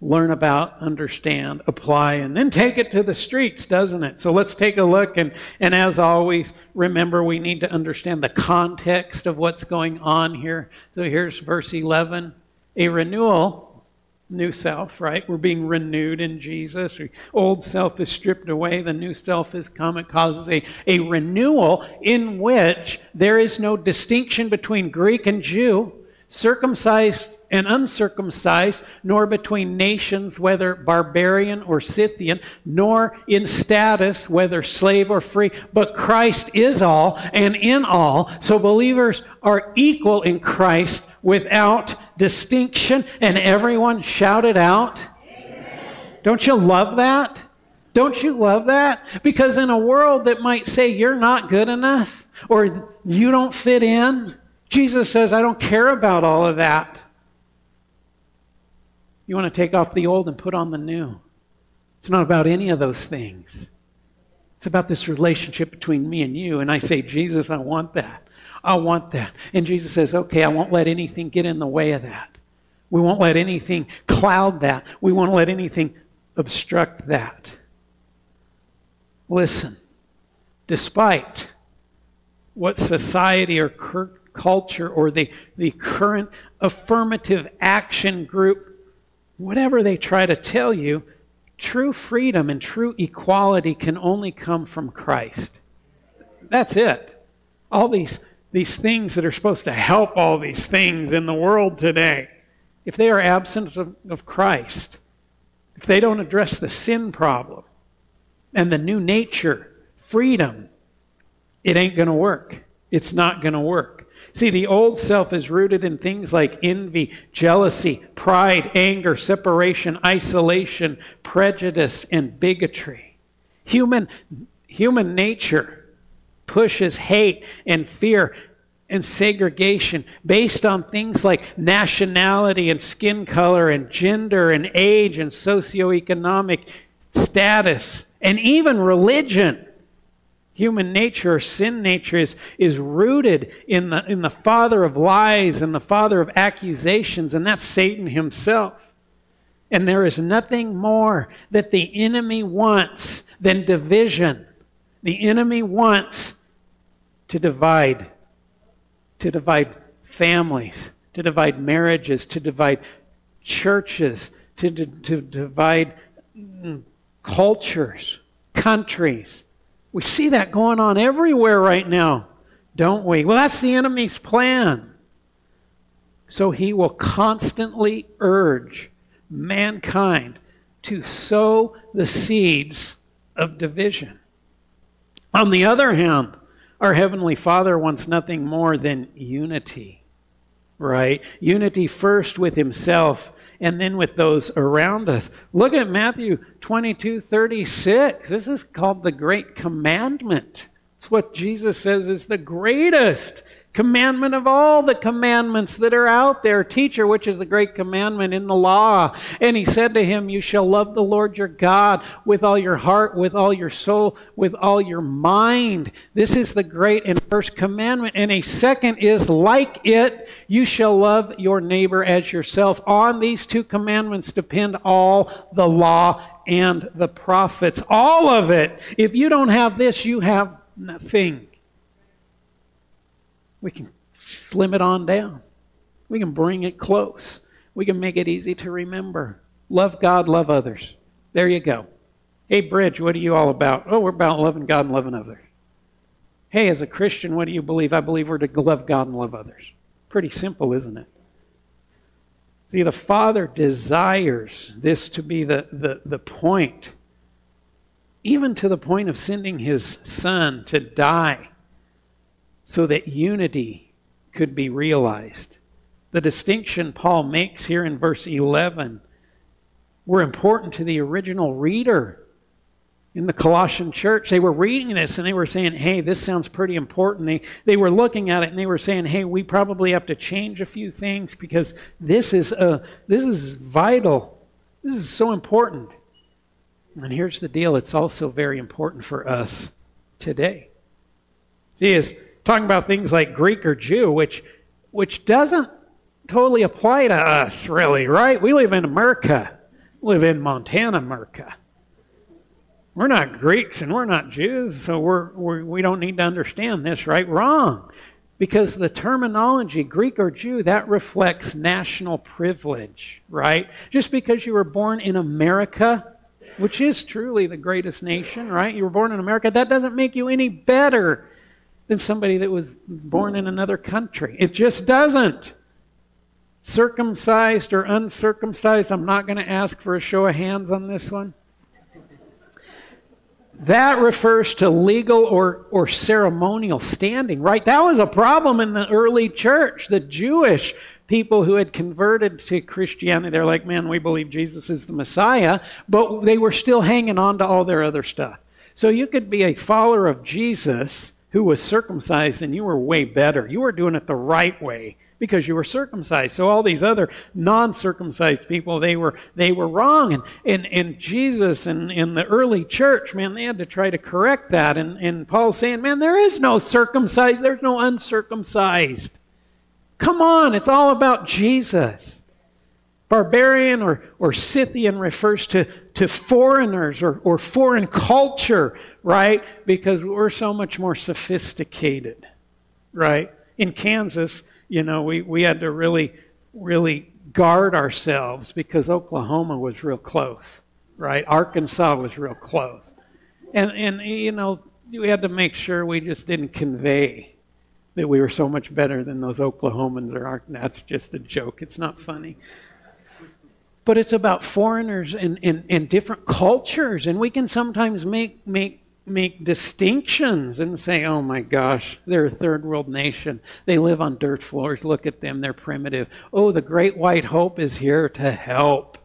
learn about, understand, apply, and then take it to the streets, doesn't it? So let's take a look. And, and as always, remember we need to understand the context of what's going on here. So here's verse 11 a renewal new self, right? We're being renewed in Jesus. Old self is stripped away, the new self has come. It causes a, a renewal in which there is no distinction between Greek and Jew, circumcised and uncircumcised, nor between nations, whether barbarian or Scythian, nor in status, whether slave or free, but Christ is all and in all. So believers are equal in Christ without distinction, and everyone shouted out. Amen. Don't you love that? Don't you love that? Because in a world that might say you're not good enough or you don't fit in, Jesus says, I don't care about all of that. You want to take off the old and put on the new. It's not about any of those things. It's about this relationship between me and you. And I say, Jesus, I want that. I want that. And Jesus says, okay, I won't let anything get in the way of that. We won't let anything cloud that. We won't let anything obstruct that. Listen, despite what society or culture or the, the current affirmative action group, whatever they try to tell you, true freedom and true equality can only come from Christ. That's it. All these, these things that are supposed to help all these things in the world today, if they are absent of, of Christ, if they don't address the sin problem and the new nature, freedom, it ain't going to work. It's not going to work. See, the old self is rooted in things like envy, jealousy, pride, anger, separation, isolation, prejudice, and bigotry. Human, human nature pushes hate and fear and segregation based on things like nationality and skin color and gender and age and socioeconomic status and even religion. Human nature or sin nature is, is rooted in the, in the father of lies and the father of accusations, and that's Satan himself. And there is nothing more that the enemy wants than division. The enemy wants to divide to divide families, to divide marriages, to divide churches, to, to, to divide mm, cultures, countries. We see that going on everywhere right now, don't we? Well, that's the enemy's plan. So he will constantly urge mankind to sow the seeds of division. On the other hand, our Heavenly Father wants nothing more than unity, right? Unity first with Himself and then with those around us. Look at Matthew 22 36. This is called the Great Commandment. It's what Jesus says is the greatest commandment of all the commandments that are out there. Teacher, which is the great commandment in the law? And he said to him, You shall love the Lord your God with all your heart, with all your soul, with all your mind. This is the great and first commandment. And a second is like it you shall love your neighbor as yourself. On these two commandments depend all the law and the prophets. All of it. If you don't have this, you have nothing. We can slim it on down. We can bring it close. We can make it easy to remember. Love God, love others. There you go. Hey, Bridge, what are you all about? Oh, we're about loving God and loving others. Hey, as a Christian, what do you believe? I believe we're to love God and love others. Pretty simple, isn't it? See, the Father desires this to be the, the, the point, even to the point of sending His Son to die so that unity could be realized. The distinction Paul makes here in verse 11 were important to the original reader in the Colossian church. They were reading this and they were saying, hey, this sounds pretty important. They, they were looking at it and they were saying, hey, we probably have to change a few things because this is, uh, this is vital. This is so important. And here's the deal it's also very important for us today. See, as talking about things like Greek or Jew, which, which doesn't totally apply to us, really, right? We live in America. We live in Montana, America. We're not Greeks and we're not Jews, so we're, we're, we don't need to understand this, right? Wrong. Because the terminology, Greek or Jew, that reflects national privilege, right? Just because you were born in America, which is truly the greatest nation, right? You were born in America, that doesn't make you any better than somebody that was born in another country. It just doesn't. Circumcised or uncircumcised, I'm not going to ask for a show of hands on this one. That refers to legal or, or ceremonial standing, right? That was a problem in the early church. The Jewish people who had converted to Christianity, they're like, man, we believe Jesus is the Messiah, but they were still hanging on to all their other stuff. So you could be a follower of Jesus who was circumcised and you were way better. You were doing it the right way because you were circumcised. So all these other non-circumcised people, they were they were wrong. And and, and Jesus and in the early church, man, they had to try to correct that. And, and Paul's saying, man, there is no circumcised, there's no uncircumcised. Come on, it's all about Jesus. Barbarian or, or Scythian refers to, to foreigners or, or foreign culture, right? Because we're so much more sophisticated, right? In Kansas, you know, we, we had to really, really guard ourselves because Oklahoma was real close, right? Arkansas was real close. And, and you know, we had to make sure we just didn't convey that we were so much better than those Oklahomans or Ark. That's just a joke. It's not funny. But it's about foreigners and, and, and different cultures, and we can sometimes make make make distinctions and say, oh my gosh, they're a third world nation. They live on dirt floors. Look at them, they're primitive. Oh, the great white hope is here to help.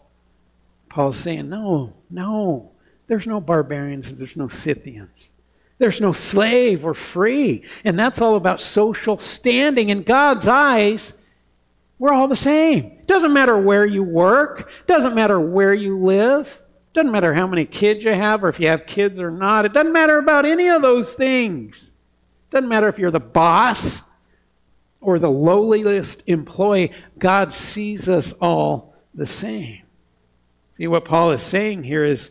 Paul's saying, no, no. There's no barbarians, there's no Scythians. There's no slave or free. And that's all about social standing. In God's eyes, we're all the same. Doesn't matter where you work, doesn't matter where you live. Doesn't matter how many kids you have or if you have kids or not. It doesn't matter about any of those things. It doesn't matter if you're the boss or the lowliest employee. God sees us all the same. See, what Paul is saying here is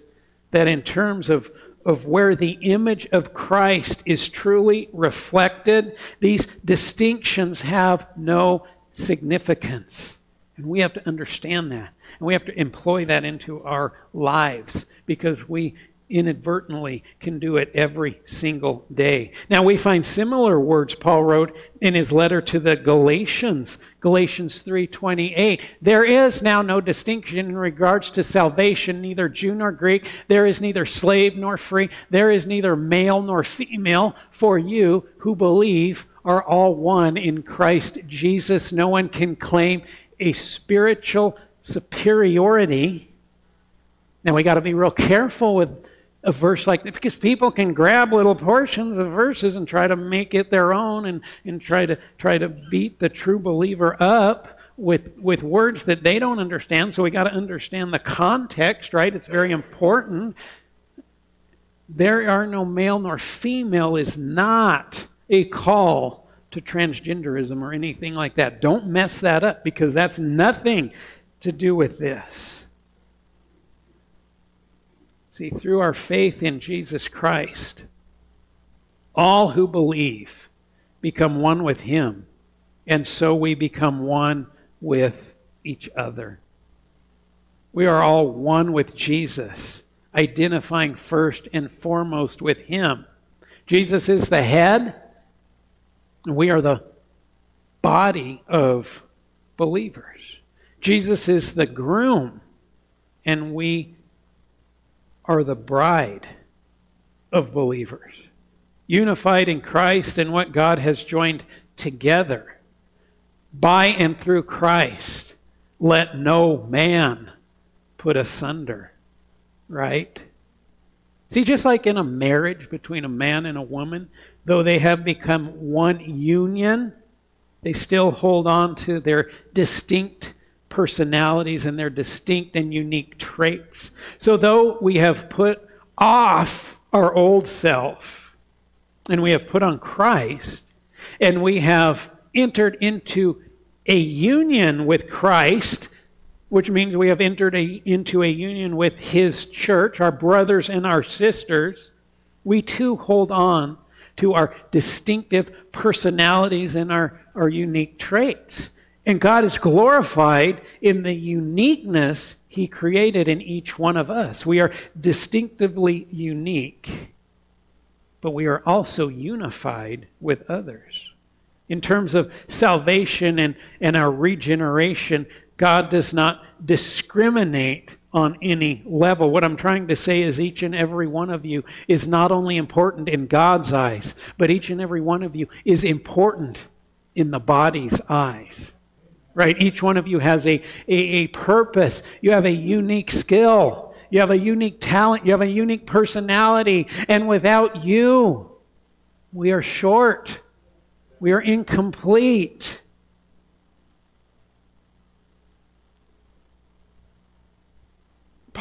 that in terms of, of where the image of Christ is truly reflected, these distinctions have no significance. And we have to understand that. And we have to employ that into our lives because we inadvertently can do it every single day. Now we find similar words Paul wrote in his letter to the Galatians, Galatians 3:28. There is now no distinction in regards to salvation, neither Jew nor Greek, there is neither slave nor free, there is neither male nor female, for you who believe are all one in Christ Jesus. No one can claim a spiritual superiority. Now we got to be real careful with a verse like that because people can grab little portions of verses and try to make it their own and, and try to try to beat the true believer up with with words that they don't understand. So we got to understand the context, right? It's very important. There are no male nor female is not a call to transgenderism or anything like that. Don't mess that up because that's nothing to do with this. See, through our faith in Jesus Christ, all who believe become one with Him, and so we become one with each other. We are all one with Jesus, identifying first and foremost with Him. Jesus is the head, we are the body of believers. Jesus is the groom, and we are the bride of believers. Unified in Christ and what God has joined together. By and through Christ, let no man put asunder. Right? See, just like in a marriage between a man and a woman, though they have become one union, they still hold on to their distinct personalities and their distinct and unique traits. So, though we have put off our old self and we have put on Christ and we have entered into a union with Christ, which means we have entered a, into a union with His church, our brothers and our sisters, we too hold on to our distinctive personalities and our, our unique traits. And God is glorified in the uniqueness He created in each one of us. We are distinctively unique, but we are also unified with others. In terms of salvation and, and our regeneration, God does not discriminate on any level. What I'm trying to say is each and every one of you is not only important in God's eyes, but each and every one of you is important in the body's eyes. Right? Each one of you has a, a, a purpose. You have a unique skill. You have a unique talent. You have a unique personality. And without you, We are short. We are incomplete.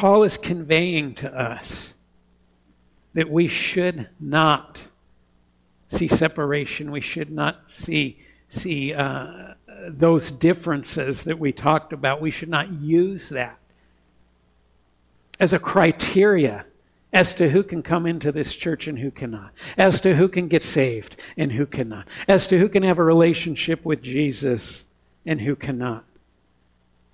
Paul is conveying to us that we should not see separation. We should not see see uh, those differences that we talked about. We should not use that as a criteria as to who can come into this church and who cannot, as to who can get saved and who cannot, as to who can have a relationship with Jesus and who cannot.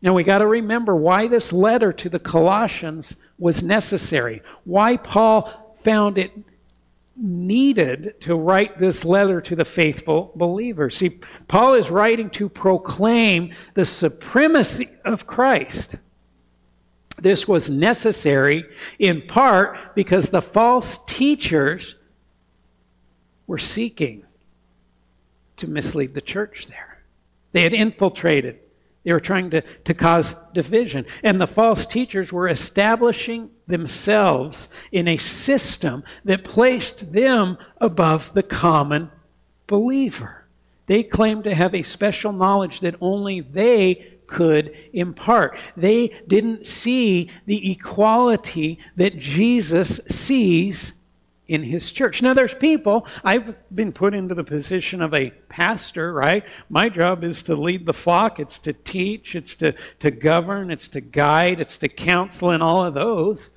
Now we got to remember why this letter to the Colossians was necessary, why Paul found it needed to write this letter to the faithful believers. See, Paul is writing to proclaim the supremacy of Christ. This was necessary in part because the false teachers were seeking to mislead the church there. They had infiltrated, they were trying to, to cause division. And the false teachers were establishing themselves in a system that placed them above the common believer. They claimed to have a special knowledge that only they could impart. They didn't see the equality that Jesus sees in his church. Now, there's people, I've been put into the position of a pastor, right? My job is to lead the flock, it's to teach, it's to, to govern, it's to guide, it's to counsel, and all of those.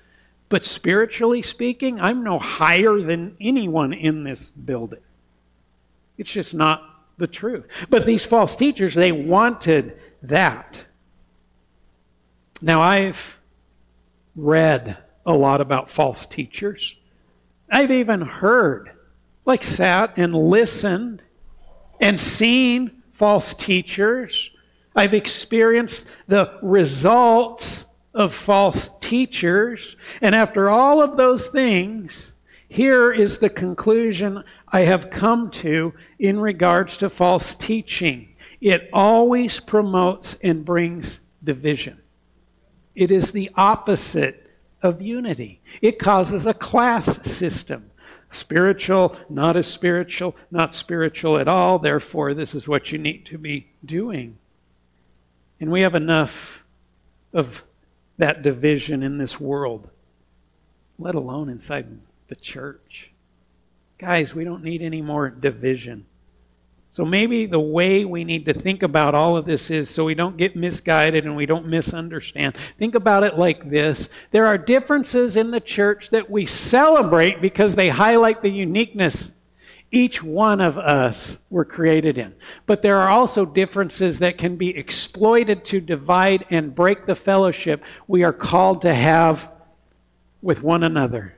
But spiritually speaking, I'm no higher than anyone in this building. It's just not the truth. But these false teachers, they wanted that. Now, I've read a lot about false teachers. I've even heard, like sat and listened and seen false teachers. I've experienced the results of false teachers. And after all of those things, here is the conclusion I have come to in regards to false teaching it always promotes and brings division. It is the opposite of unity. It causes a class system. Spiritual, not as spiritual, not spiritual at all. Therefore, this is what you need to be doing. And we have enough of that division in this world, let alone inside the church. Guys, we don't need any more division. So maybe the way we need to think about all of this is so we don't get misguided and we don't misunderstand. Think about it like this there are differences in the church that we celebrate because they highlight the uniqueness each one of us were created in. But there are also differences that can be exploited to divide and break the fellowship we are called to have with one another.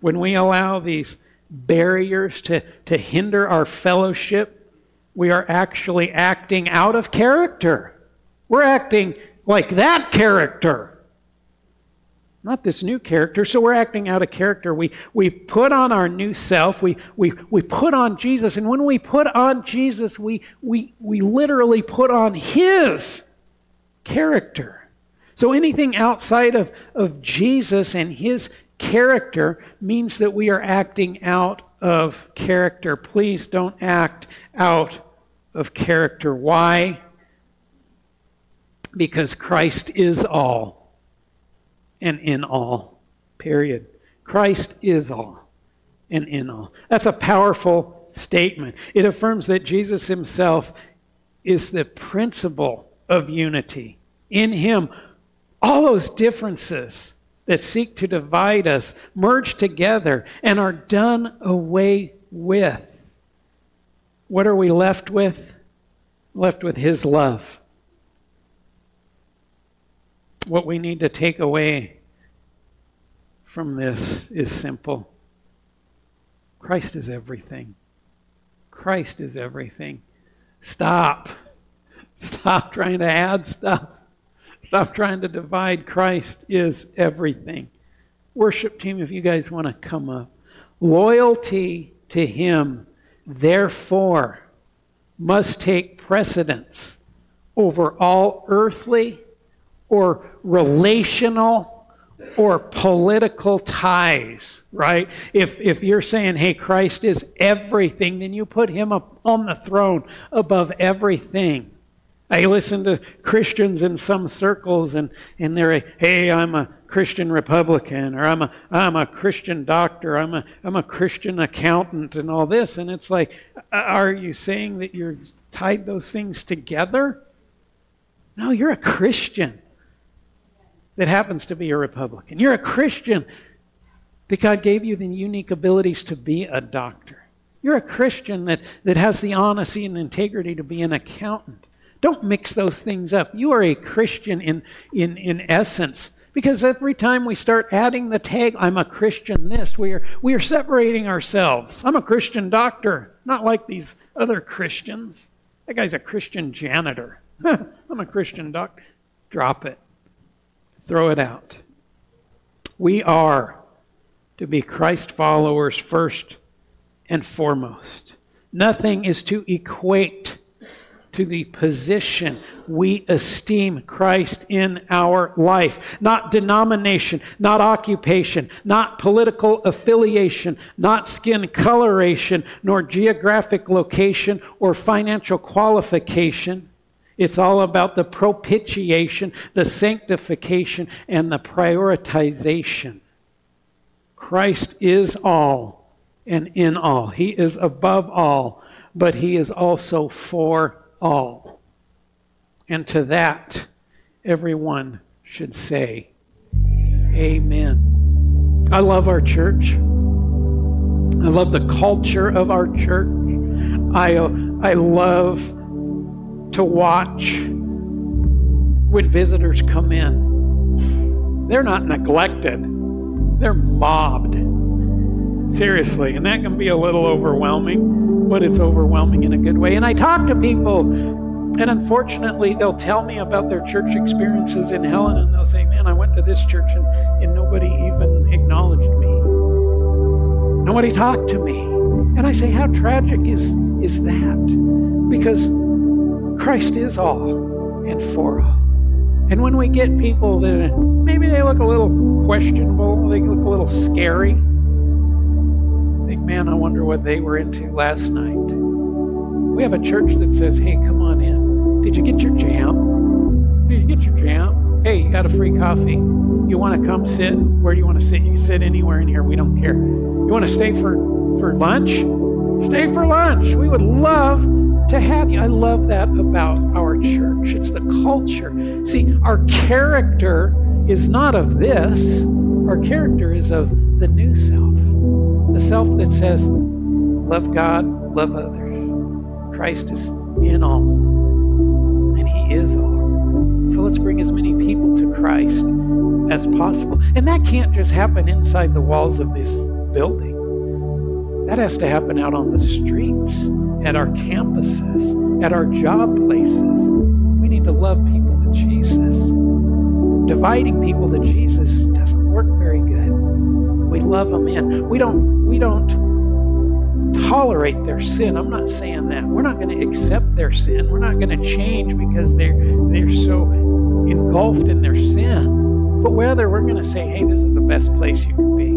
When we allow these barriers to, to hinder our fellowship, we are actually acting out of character. We're acting like that character, not this new character. So we're acting out of character. We, we put on our new self, we, we, we put on Jesus, and when we put on Jesus, we, we, we literally put on His character. So anything outside of, of Jesus and His character means that we are acting out of character. Please don't act out of character. Why? Because Christ is all and in all. Period. Christ is all and in all. That's a powerful statement. It affirms that Jesus himself is the principle of unity. In him, all those differences that seek to divide us merge together and are done away with. What are we left with? Left with His love. What we need to take away from this is simple Christ is everything. Christ is everything. Stop. Stop trying to add stuff. Stop trying to divide. Christ is everything. Worship team, if you guys want to come up. Loyalty to Him, therefore, must take precedence over all earthly or relational or political ties, right? If, if you're saying, hey, Christ is everything, then you put him up on the throne above everything. I listen to Christians in some circles, and, and they're, hey, I'm a Christian Republican, or I'm a, I'm a Christian doctor, I'm a, I'm a Christian accountant, and all this. And it's like, are you saying that you're tied those things together? No, you're a Christian that happens to be a Republican. You're a Christian that God gave you the unique abilities to be a doctor. You're a Christian that, that has the honesty and integrity to be an accountant. Don't mix those things up. You are a Christian in, in, in essence. Because every time we start adding the tag, I'm a Christian this, we are, we are separating ourselves. I'm a Christian doctor, not like these other Christians. That guy's a Christian janitor. I'm a Christian doctor. Drop it. Throw it out. We are to be Christ followers first and foremost. Nothing is to equate to the position we esteem Christ in our life. Not denomination, not occupation, not political affiliation, not skin coloration, nor geographic location or financial qualification. It's all about the propitiation, the sanctification, and the prioritization. Christ is all and in all. He is above all, but He is also for all. And to that, everyone should say, Amen. I love our church. I love the culture of our church. I, uh, I love to watch when visitors come in. They're not neglected, they're mobbed. Seriously, and that can be a little overwhelming, but it's overwhelming in a good way. And I talk to people, and unfortunately, they'll tell me about their church experiences in Helena, and they'll say, Man, I went to this church and, and nobody even acknowledged me. Nobody talked to me. And I say, How tragic is, is that? Because Christ is all and for all. And when we get people that maybe they look a little questionable, they look a little scary, think, man, I wonder what they were into last night. We have a church that says, hey, come on in. Did you get your jam? Did you get your jam? Hey, you got a free coffee. You want to come sit? Where do you want to sit? You can sit anywhere in here. We don't care. You want to stay for, for lunch? Stay for lunch. We would love to have you. I love that about our church. It's the culture. See, our character is not of this, our character is of the new self. The self that says, love God, love others. Christ is in all, and He is all. So let's bring as many people to Christ as possible. And that can't just happen inside the walls of this building. That has to happen out on the streets, at our campuses, at our job places. We need to love people to Jesus. Dividing people to Jesus doesn't work very good. We love them in. We don't we don't tolerate their sin. I'm not saying that. We're not going to accept their sin. We're not going to change because they're they're so engulfed in their sin. But rather we're going to say, "Hey, this is the best place you can be."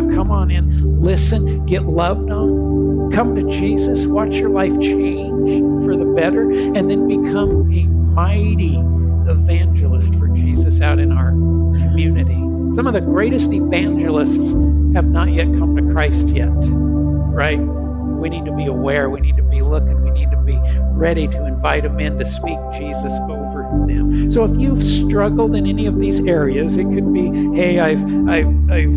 Now come on in, listen, get loved on, come to Jesus, watch your life change for the better, and then become a mighty evangelist for Jesus out in our community. Some of the greatest evangelists have not yet come to Christ yet, right? We need to be aware, we need to be looking, we need to be ready to invite them in to speak Jesus over them. So if you've struggled in any of these areas, it could be, hey, I've I've I've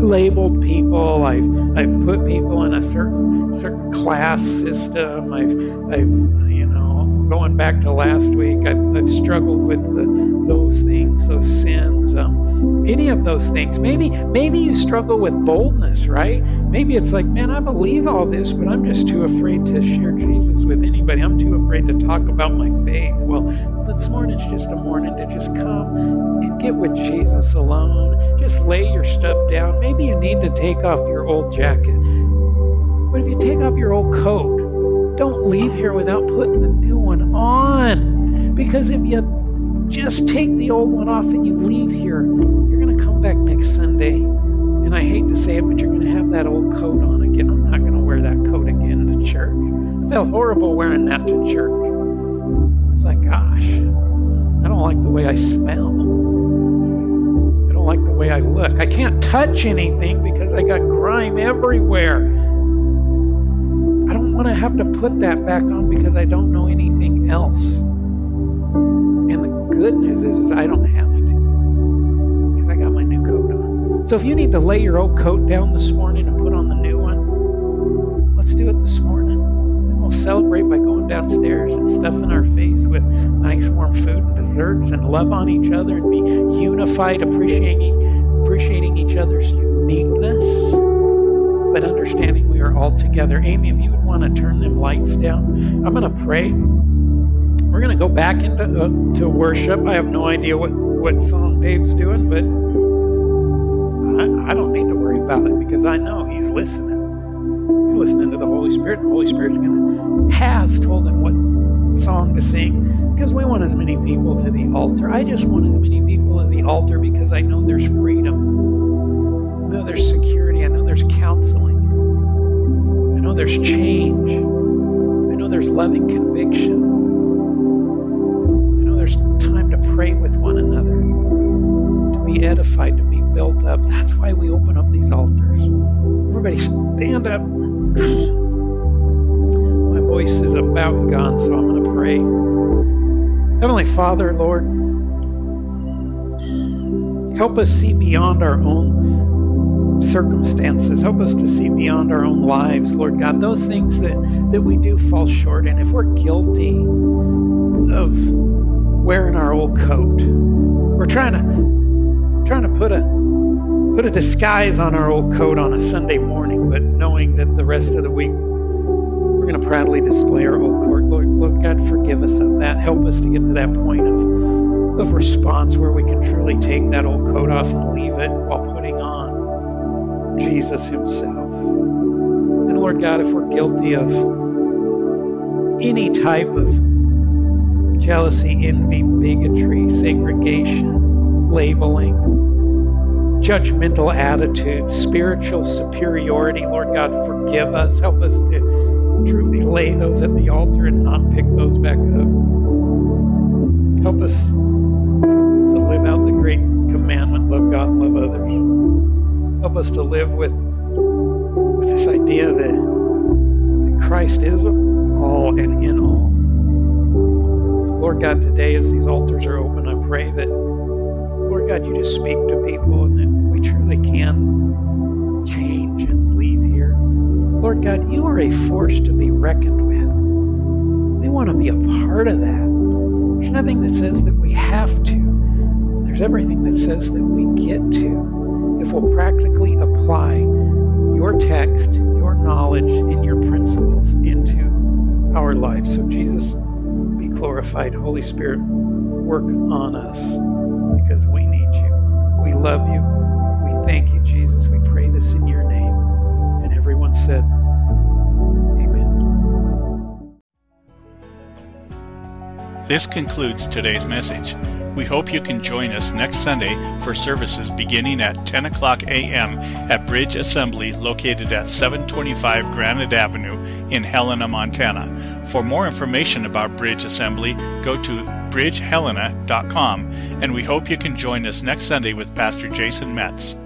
labeled people. I've I've put people in a certain certain class system. I've I've you know going back to last week. I've, I've struggled with the, those things, those sins. Any of those things. Maybe maybe you struggle with boldness, right? Maybe it's like, man, I believe all this, but I'm just too afraid to share Jesus with anybody. I'm too afraid to talk about my faith. Well, this morning's just a morning to just come and get with Jesus alone. Just lay your stuff down. Maybe you need to take off your old jacket. But if you take off your old coat, don't leave here without putting the new one on. Because if you just take the old one off and you leave here, you're going to come back next Sunday. And I hate to say it, but you're going to have that old coat on again. I'm not going to wear that coat again to church. I felt horrible wearing that to church. It's like, gosh, I don't like the way I smell. I don't like the way I look. I can't touch anything because I got grime everywhere. I don't want to have to put that back on because I don't know anything else. Good news is, is I don't have to because I got my new coat on. So if you need to lay your old coat down this morning and put on the new one, let's do it this morning. And we'll celebrate by going downstairs and stuffing our face with nice warm food and desserts and love on each other and be unified, appreciating appreciating each other's uniqueness, but understanding we are all together. Amy, if you would want to turn them lights down, I'm going to pray. We're going to go back into uh, to worship. I have no idea what, what song Dave's doing, but I, I don't need to worry about it because I know he's listening. He's listening to the Holy Spirit. The Holy Spirit's going to has told him what song to sing because we want as many people to the altar. I just want as many people at the altar because I know there's freedom. I know there's security. I know there's counseling. I know there's change. I know there's loving conviction. Edified, to be built up. That's why we open up these altars. Everybody stand up. My voice is about gone, so I'm going to pray. Heavenly Father, Lord, help us see beyond our own circumstances. Help us to see beyond our own lives, Lord God. Those things that, that we do fall short in. If we're guilty of wearing our old coat, we're trying to trying to put a put a disguise on our old coat on a Sunday morning, but knowing that the rest of the week we're going to proudly display our old coat. Lord, Lord God, forgive us of that. Help us to get to that point of, of response where we can truly take that old coat off and leave it while putting on Jesus Himself. And Lord God, if we're guilty of any type of jealousy, envy, bigotry, segregation, labeling, judgmental attitudes, spiritual superiority. Lord God, forgive us. Help us to truly lay those at the altar and not pick those back up. Help us to live out the great commandment love God and love others. Help us to live with, with this idea that, that Christ is all and in all. Lord God, today as these altars are open, I pray that God, you just speak to people and that we truly can change and leave here. Lord God, you are a force to be reckoned with. We want to be a part of that. There's nothing that says that we have to. There's everything that says that we get to. If we'll practically apply your text, your knowledge, and your principles into our lives. So, Jesus, be glorified. Holy Spirit, work on us because we. Love you. We thank you, Jesus. We pray this in your name. And everyone said, Amen. This concludes today's message. We hope you can join us next Sunday for services beginning at 10 o'clock a.m. at Bridge Assembly located at 725 Granite Avenue in Helena, Montana. For more information about Bridge Assembly, go to bridgehelena.com and we hope you can join us next Sunday with Pastor Jason Metz.